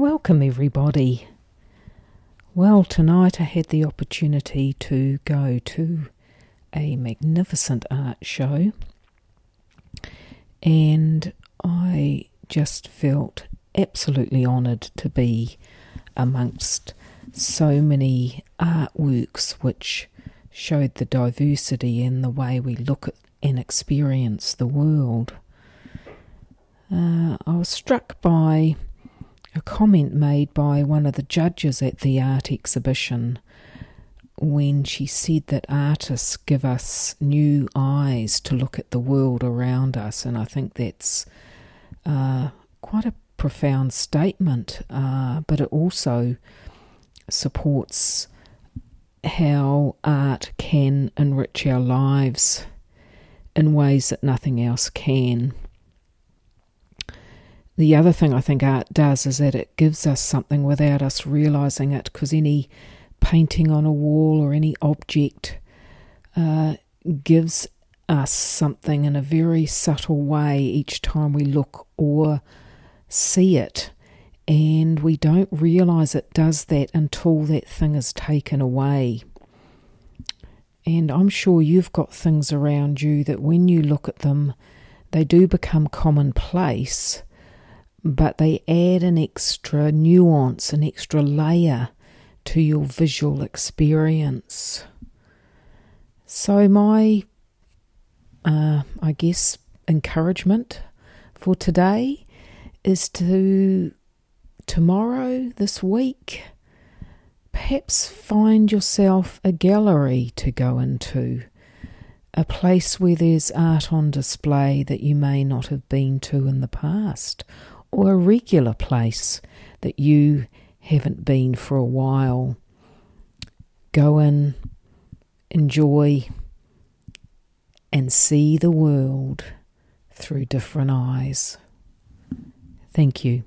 Welcome, everybody. Well, tonight I had the opportunity to go to a magnificent art show, and I just felt absolutely honoured to be amongst so many artworks which showed the diversity in the way we look at and experience the world. Uh, I was struck by a comment made by one of the judges at the art exhibition when she said that artists give us new eyes to look at the world around us, and I think that's uh, quite a profound statement, uh, but it also supports how art can enrich our lives in ways that nothing else can. The other thing I think art does is that it gives us something without us realizing it, because any painting on a wall or any object uh, gives us something in a very subtle way each time we look or see it. And we don't realize it does that until that thing is taken away. And I'm sure you've got things around you that when you look at them, they do become commonplace but they add an extra nuance, an extra layer to your visual experience. So, my, uh, I guess, encouragement for today is to tomorrow, this week, perhaps find yourself a gallery to go into, a place where there's art on display that you may not have been to in the past, or a regular place that you haven't been for a while. Go in, enjoy, and see the world through different eyes. Thank you.